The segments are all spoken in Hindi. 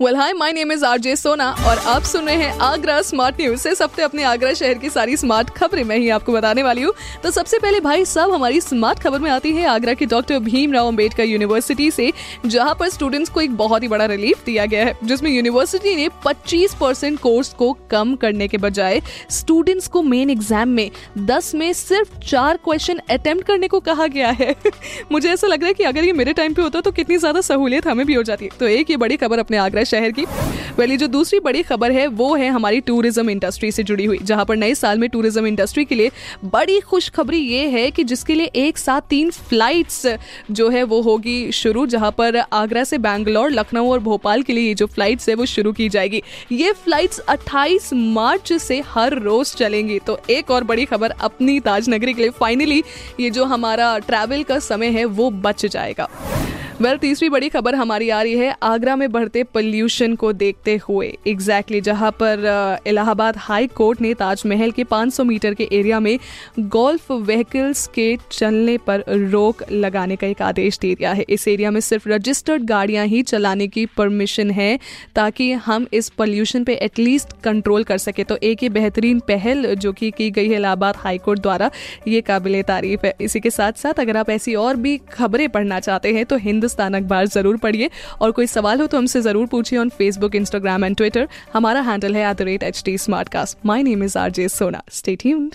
well hi my name is RJ Sona और आप सुन रहे हैं आगरा स्मार्ट न्यूज़ इस हफ़्ते अपने आगरा शहर की सारी स्मार्ट खबरें मैं ही आपको बताने वाली हूँ। तो सबसे पहले भाई साहब, हमारी स्मार्ट खबर में आती है आगरा के डॉक्टर भीमराव अंबेडकर यूनिवर्सिटी से, जहाँ पर स्टूडेंट्स को एक बहुत ही बड़ा रिलीफ दिया गया है, जिसमें यूनिवर्सिटी ने 25 परसेंट कोर्स को कम करने के बजाय स्टूडेंट्स को मेन एग्ज़ाम में 10 में सिर्फ़ चार क्वेश्चन अटेम्प्ट करने को कहा गया है। मुझे ऐसा लग रहा है कि अगर ये मेरे टाइम पे होता तो कितनी ज़्यादा सहूलियत हमें भी हो जाती। तो एक ये बड़ी खबर अपने आगरा शहर की। वेली जो दूसरी बड़ी खबर है, वो है हमारी टूरिज़्म इंडस्ट्री से जुड़ी हुई, जहाँ पर नए साल में टूरिज़्म इंडस्ट्री के लिए बड़ी खुशखबरी ये है कि जिसके लिए एक साथ तीन फ्लाइट्स जो है, वो होगी शुरू, जहाँ पर आगरा से बैंगलोर, लखनऊ और भोपाल के लिए ये जो फ्लाइट्स है, वो शुरू की जाएगी। ये फ्लाइट्स 28 मार्च से हर रोज चलेंगी। तो एक और बड़ी खबर अपनी ताज नगरी के लिए फाइनली ये जो हमारा ट्रैवल का समय है, वो बच जाएगा। वेल तीसरी बड़ी खबर हमारी आ रही है आगरा में बढ़ते पोल्यूशन को देखते हुए। एग्जैक्टली exactly, जहाँ पर इलाहाबाद हाई कोर्ट ने ताजमहल के 500 मीटर के एरिया में गोल्फ व्हीकल्स के चलने पर रोक लगाने का एक आदेश दे दिया है। इस एरिया में सिर्फ़ रजिस्टर्ड गाड़ियाँ ही चलाने की परमिशन है ताकि हम इस पोल्यूशन पे एटलीस्ट कंट्रोल कर सके। तो एक ही बेहतरीन पहल जो कि की गई है इलाहाबाद हाई कोर्ट द्वारा ये काबिल तारीफ़ है। इसी के साथ साथ अगर आप ऐसी और भी खबरें पढ़ना चाहते हैं तो हिंदुस्तान अखबार ज़रूर पढ़िए। और कोई सवाल हो तो हमसे ज़रूर पूछिए on Facebook Instagram and Twitter हमारा हैंडल है at the rate H T smart cast my name is R J Sona stay tuned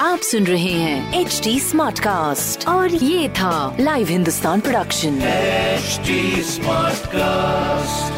आप सुन रहे हैं एच डी स्मार्ट कास्ट और ये था live Hindustan production smart Smartcast.